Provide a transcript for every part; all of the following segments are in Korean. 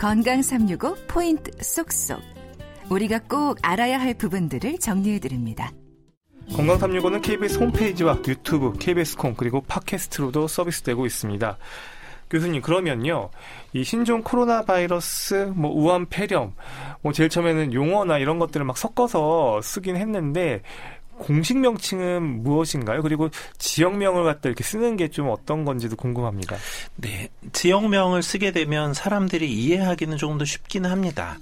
건강 365 포인트 쏙쏙. 우리가 꼭 알아야 할 부분들을 정리해 드립니다. 건강 365는 KBS 홈페이지와 유튜브, KBS 콩 그리고 팟캐스트로도 서비스되고 있습니다. 교수님 그러면요 이 신종 코로나 바이러스 뭐 우한 폐렴 뭐 제일 처음에는 용어나 이런 것들을 막 섞어서 쓰긴 했는데 공식 명칭은 무엇인가요? 그리고 지역명을 갖다 이렇게 쓰는 게 좀 어떤 건지도 궁금합니다. 네, 지역명을 쓰게 되면 사람들이 이해하기는 조금 더 쉽기는 합니다.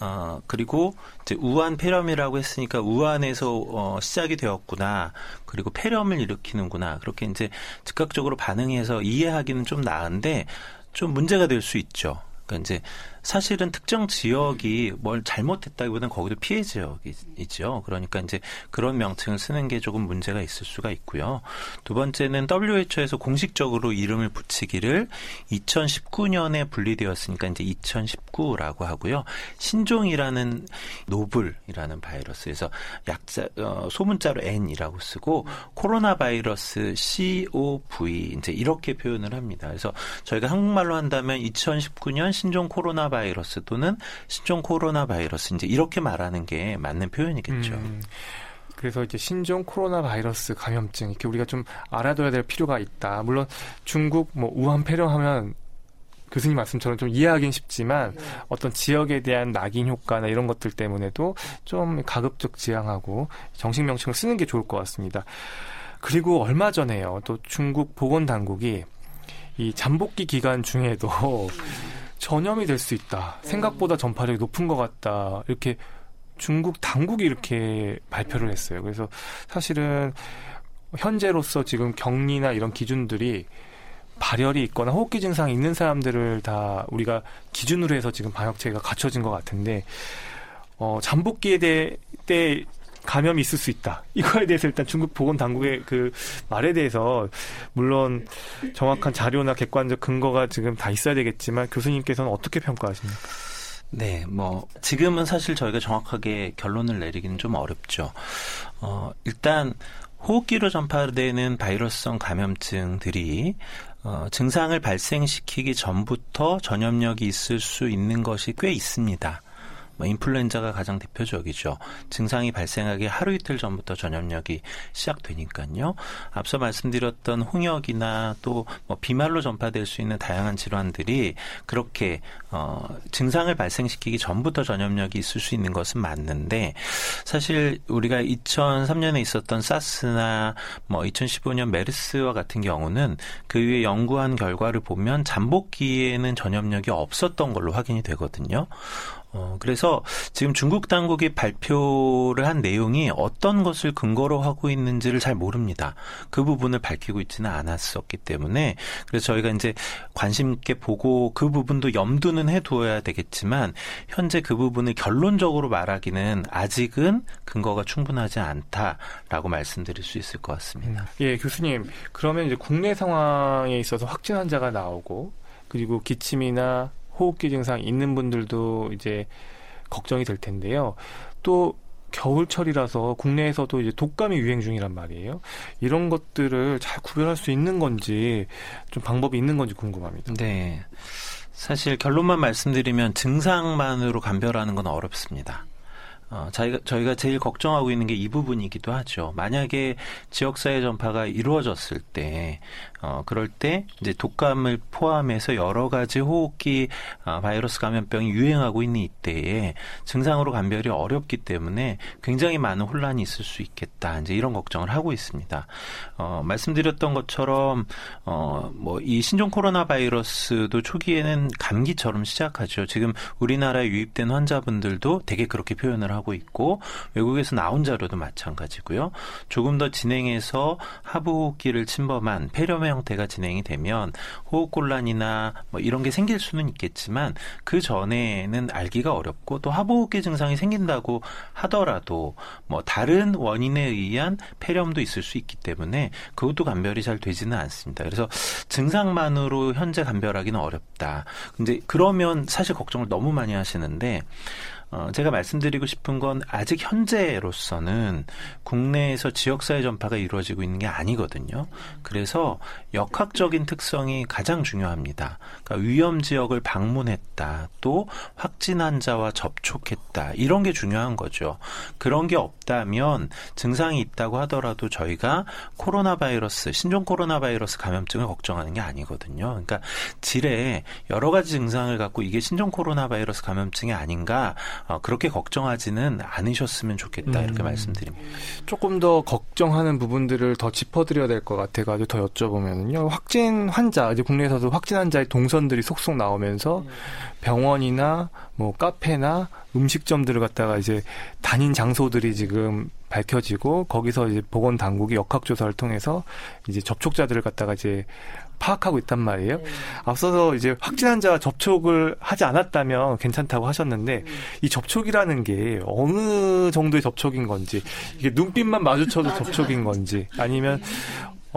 어, 그리고 이제 우한 폐렴이라고 했으니까 우한에서 어, 시작이 되었구나. 그리고 폐렴을 일으키는구나. 그렇게 이제 즉각적으로 반응해서 이해하기는 좀 나은데 좀 문제가 될 수 있죠. 그러니까 이제 사실은 특정 지역이 뭘 잘못했다기보다는 거기도 피해 지역이죠. 그러니까 이제 그런 명칭을 쓰는 게 조금 문제가 있을 수가 있고요. 두 번째는 WHO에서 공식적으로 이름을 붙이기를 2019년에 분리되었으니까 이제 2019라고 하고요. 신종이라는 노블이라는 바이러스에서 약자 어, 소문자로 N이라고 쓰고 코로나 바이러스 COV 이제 이렇게 표현을 합니다. 그래서 저희가 한국말로 한다면 2019년 신종 코로나 바이러스 또는 신종 코로나 바이러스 이제 이렇게 말하는 게 맞는 표현이겠죠. 음. 그래서 이제 신종 코로나 바이러스 감염증 이렇게 우리가 좀 알아둬야 될 필요가 있다. 물론 중국 뭐 우한 폐렴하면 교수님 말씀처럼 좀 이해하기는 쉽지만 네. 어떤 지역에 대한 낙인 효과나 이런 것들 때문에도 좀 가급적 지양하고 정식 명칭을 쓰는 게 좋을 것 같습니다. 그리고 얼마 전에요. 또 중국 보건 당국이 이 잠복기 기간 중에도 전염이 될 수 있다. 생각보다 전파력이 높은 것 같다. 이렇게 중국 당국이 이렇게 발표를 했어요. 그래서 사실은 현재로서 지금 격리나 이런 기준들이 발열이 있거나 호흡기 증상이 있는 사람들을 다 우리가 기준으로 해서 지금 방역체계가 갖춰진 것 같은데 어, 잠복기에 대해 때 감염이 있을 수 있다. 이거에 대해서 일단 중국 보건 당국의 그 말에 대해서 물론 정확한 자료나 객관적 근거가 지금 다 있어야 되겠지만 교수님께서는 어떻게 평가하십니까? 네, 뭐 지금은 사실 저희가 정확하게 결론을 내리기는 좀 어렵죠. 어, 일단 호흡기로 전파되는 바이러스성 감염증들이 어, 증상을 발생시키기 전부터 전염력이 있을 수 있는 것이 꽤 있습니다. 뭐 인플루엔자가 가장 대표적이죠. 증상이 발생하기 하루 이틀 전부터 전염력이 시작되니까요. 앞서 말씀드렸던 홍역이나 또 뭐 비말로 전파될 수 있는 다양한 질환들이 그렇게 어 증상을 발생시키기 전부터 전염력이 있을 수 있는 것은 맞는데 사실 우리가 2003년에 있었던 사스나 뭐 2015년 메르스와 같은 경우는 그 위에 연구한 결과를 보면 잠복기에는 전염력이 없었던 걸로 확인이 되거든요. 어, 그래서 지금 중국 당국이 발표를 한 내용이 어떤 것을 근거로 하고 있는지를 잘 모릅니다. 그 부분을 밝히고 있지는 않았었기 때문에 그래서 저희가 이제 관심 있게 보고 그 부분도 염두는 해두어야 되겠지만 현재 그 부분을 결론적으로 말하기는 아직은 근거가 충분하지 않다라고 말씀드릴 수 있을 것 같습니다. 음, 예, 교수님. 그러면 이제 국내 상황에 있어서 확진 환자가 나오고 그리고 기침이나 호흡기 증상 있는 분들도 이제 걱정이 될 텐데요. 또 겨울철이라서 국내에서도 이제 독감이 유행 중이란 말이에요. 이런 것들을 잘 구별할 수 있는 건지 좀 방법이 있는 건지 궁금합니다. 네. 사실 결론만 말씀드리면 증상만으로 감별하는 건 어렵습니다. 어, 저희가, 저희가 제일 걱정하고 있는 게 이 부분이기도 하죠. 만약에 지역사회 전파가 이루어졌을 때, 어, 그럴 때 이제 독감을 포함해서 여러 가지 호흡기 어, 바이러스 감염병이 유행하고 있는 이때에 증상으로 감별이 어렵기 때문에 굉장히 많은 혼란이 있을 수 있겠다. 이제 이런 걱정을 하고 있습니다. 어, 말씀드렸던 것처럼, 어, 뭐, 이 신종 코로나 바이러스도 초기에는 감기처럼 시작하죠. 지금 우리나라에 유입된 환자분들도 되게 그렇게 표현을 하고 있고 외국에서 나온 자료도 마찬가지고요. 조금 더 진행해서 하부호흡기를 침범한 폐렴의 형태가 진행이 되면 호흡곤란이나 뭐 이런 게 생길 수는 있겠지만 그 전에는 알기가 어렵고 또 하부호흡기 증상이 생긴다고 하더라도 뭐 다른 원인에 의한 폐렴도 있을 수 있기 때문에 그것도 감별이 잘 되지는 않습니다. 그래서 증상만으로 현재 감별하기는 어렵다. 근데 그러면 사실 걱정을 너무 많이 하시는데 어, 제가 말씀드리고 싶은 건 아직 현재로서는 국내에서 지역사회 전파가 이루어지고 있는 게 아니거든요. 그래서 역학적인 특성이 가장 중요합니다. 그러니까 위험 지역을 방문했다, 또 확진 환자와 접촉했다, 이런 게 중요한 거죠. 그런 게 없다면 증상이 있다고 하더라도 저희가 코로나 바이러스, 신종 코로나 바이러스 감염증을 걱정하는 게 아니거든요. 그러니까 질에 여러 가지 증상을 갖고 이게 신종 코로나 바이러스 감염증이 아닌가 어, 그렇게 걱정하지는 않으셨으면 좋겠다 이렇게 음. 말씀드립니다. 조금 더 걱정하는 부분들을 더 짚어드려야 될 것 같아가지고 더 여쭤보면요. 확진 환자 이제 국내에서도 확진 환자의 동선들이 속속 나오면서 병원이나 뭐 카페나 음식점들을 갖다가 이제 다닌 장소들이 지금 밝혀지고 거기서 이제 보건 당국이 역학 조사를 통해서 이제 접촉자들을 갖다가 이제 파악하고 있단 말이에요. 네. 앞서서 이제 확진 환자와 접촉을 하지 않았다면 괜찮다고 하셨는데 음. 이 접촉이라는 게 어느 정도의 접촉인 건지 이게 눈빛만 마주쳐도 접촉인 건지 아니면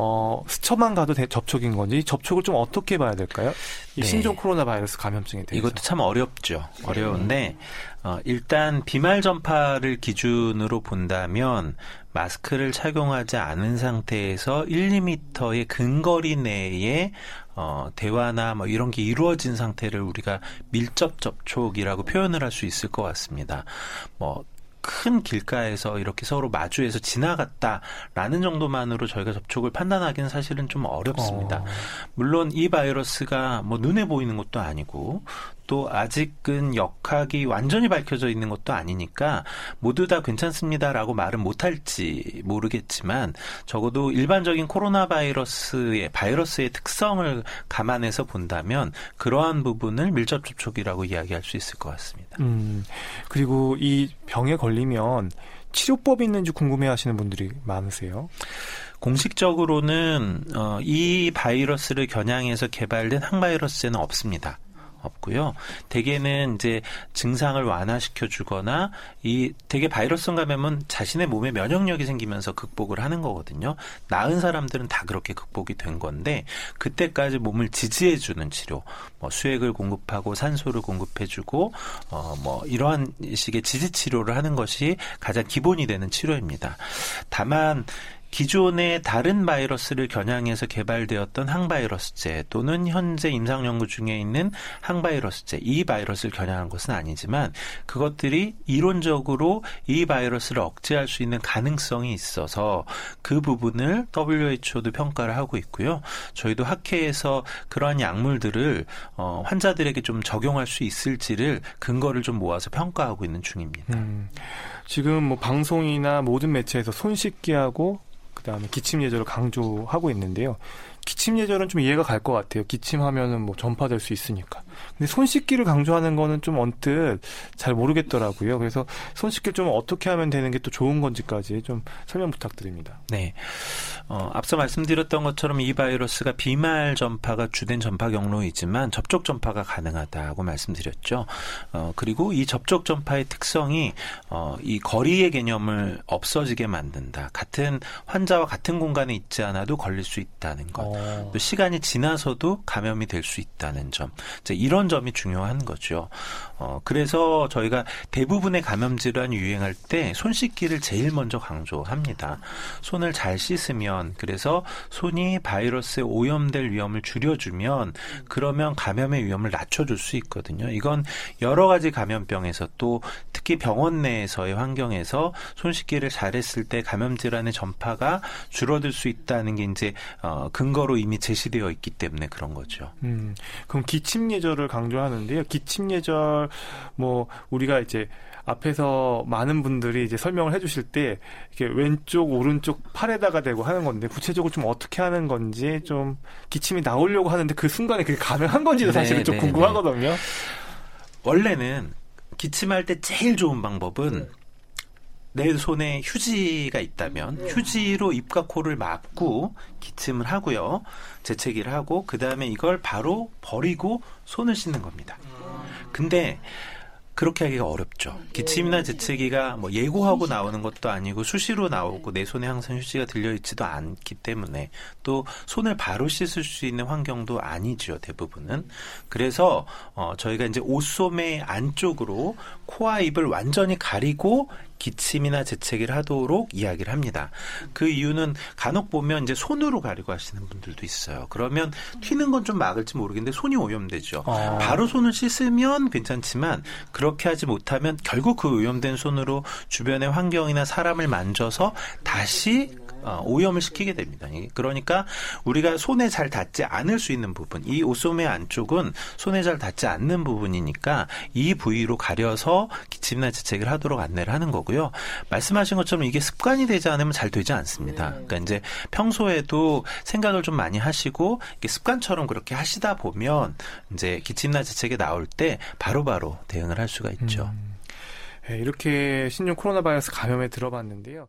어, 스쳐만 가도 대, 접촉인 건지 접촉을 좀 어떻게 봐야 될까요? 이 네. 신종 코로나 바이러스 감염증에 대해서 이것도 참 어렵죠. 어려운데 어, 일단 비말 전파를 기준으로 본다면 마스크를 착용하지 않은 상태에서 1, 2미터의 근거리 내에 어, 대화나 뭐 이런 게 이루어진 상태를 우리가 밀접 접촉이라고 표현을 할 수 있을 것 같습니다. 뭐큰 길가에서 이렇게 서로 마주해서 지나갔다라는 정도만으로 저희가 접촉을 판단하기는 사실은 좀 어렵습니다. 어. 물론 이 바이러스가 뭐 눈에 보이는 것도 아니고 또 아직은 역학이 완전히 밝혀져 있는 것도 아니니까 모두 다 괜찮습니다라고 말은 못할지 모르겠지만 적어도 일반적인 코로나 바이러스의 바이러스의 특성을 감안해서 본다면 그러한 부분을 밀접 접촉이라고 이야기할 수 있을 것 같습니다. 음, 그리고 이 병에 걸리면 치료법이 있는지 궁금해하시는 분들이 많으세요. 공식적으로는 어, 이 바이러스를 겨냥해서 개발된 항바이러스제는 없습니다. 없고요. 대개는 이제 증상을 완화시켜 주거나 이 대개 바이러스 감염은 자신의 몸에 면역력이 생기면서 극복을 하는 거거든요. 나은 사람들은 다 그렇게 극복이 된 건데 그때까지 몸을 지지해 주는 치료, 뭐 수액을 공급하고 산소를 공급해 주고 어 뭐 이러한 식의 지지 치료를 하는 것이 가장 기본이 되는 치료입니다. 다만 기존의 다른 바이러스를 겨냥해서 개발되었던 항바이러스제 또는 현재 임상 연구 중에 있는 항바이러스제 이 바이러스를 겨냥한 것은 아니지만 그것들이 이론적으로 이 바이러스를 억제할 수 있는 가능성이 있어서 그 부분을 WHO도 평가를 하고 있고요. 저희도 학회에서 그러한 약물들을 어, 환자들에게 좀 적용할 수 있을지를 근거를 좀 모아서 평가하고 있는 중입니다. 음, 지금 뭐 방송이나 모든 매체에서 손 씻기하고 그다음에 기침 예절을 강조하고 있는데요. 기침 예절은 좀 이해가 갈 것 같아요. 기침하면은 뭐 전파될 수 있으니까. 근데 손 씻기를 강조하는 거는 좀 언뜻 잘 모르겠더라고요. 그래서 손 씻기 좀 어떻게 하면 되는 게 또 좋은 건지까지 좀 설명 부탁드립니다. 네. 어, 앞서 말씀드렸던 것처럼 이 바이러스가 비말 전파가 주된 전파 경로이지만 접촉 전파가 가능하다고 말씀드렸죠. 어, 그리고 이 접촉 전파의 특성이 어, 이 거리의 개념을 없어지게 만든다. 같은 환자와 같은 공간에 있지 않아도 걸릴 수 있다는 것. 어. 또 시간이 지나서도 감염이 될 수 있다는 점. 이런 점이 중요한 거죠. 어, 그래서 저희가 대부분의 감염 질환이 유행할 때 손 씻기를 제일 먼저 강조합니다. 손을 잘 씻으면 그래서 손이 바이러스에 오염될 위험을 줄여주면 그러면 감염의 위험을 낮춰줄 수 있거든요. 이건 여러 가지 감염병에서 또 특히 병원 내에서의 환경에서 손 씻기를 잘했을 때 감염 질환의 전파가 줄어들 수 있다는 게 이제 어, 근거로 이미 제시되어 있기 때문에 그런 거죠. 음, 그럼 기침 예절 을 강조하는데요. 기침 예절 뭐 우리가 이제 앞에서 많은 분들이 이제 설명을 해주실 때 이렇게 왼쪽 오른쪽 팔에다가 대고 하는 건데 구체적으로 좀 어떻게 하는 건지 좀 기침이 나오려고 하는데 그 순간에 그게 가능한 건지도 사실은 네, 좀 네, 궁금하거든요. 네. 원래는 기침할 때 제일 좋은 방법은 내 손에 휴지가 있다면 네. 휴지로 입과 코를 막고 기침을 하고요. 재채기를 하고 그 다음에 이걸 바로 버리고 손을 씻는 겁니다. 근데 그렇게 하기가 어렵죠. 기침이나 재채기가 뭐 예고하고 나오는 것도 아니고 수시로 나오고 내 손에 항상 휴지가 들려 있지도 않기 때문에 또 손을 바로 씻을 수 있는 환경도 아니죠 대부분은. 그래서 어 저희가 이제 옷소매 안쪽으로 코와 입을 완전히 가리고 기침이나 재채기를 하도록 이야기를 합니다. 그 이유는 간혹 보면 이제 손으로 가리고 하시는 분들도 있어요. 그러면 튀는 건 좀 막을지 모르겠는데 손이 오염되죠. 아. 바로 손을 씻으면 괜찮지만 그렇게 하지 못하면 결국 그 오염된 손으로 주변의 환경이나 사람을 만져서 다시 어, 오염을 시키게 됩니다. 그러니까 우리가 손에 잘 닿지 않을 수 있는 부분, 이 옷소매 안쪽은 손에 잘 닿지 않는 부분이니까 이 부위로 가려서 기침이나 재채기를 하도록 안내를 하는 거고요. 말씀하신 것처럼 이게 습관이 되지 않으면 잘 되지 않습니다. 그러니까 이제 평소에도 생각을 좀 많이 하시고 습관처럼 그렇게 하시다 보면 이제 기침이나 재채기 나올 때 바로바로 대응을 할 수가 있죠. 음. 네, 이렇게 신종 코로나 바이러스 감염에 들어봤는데요.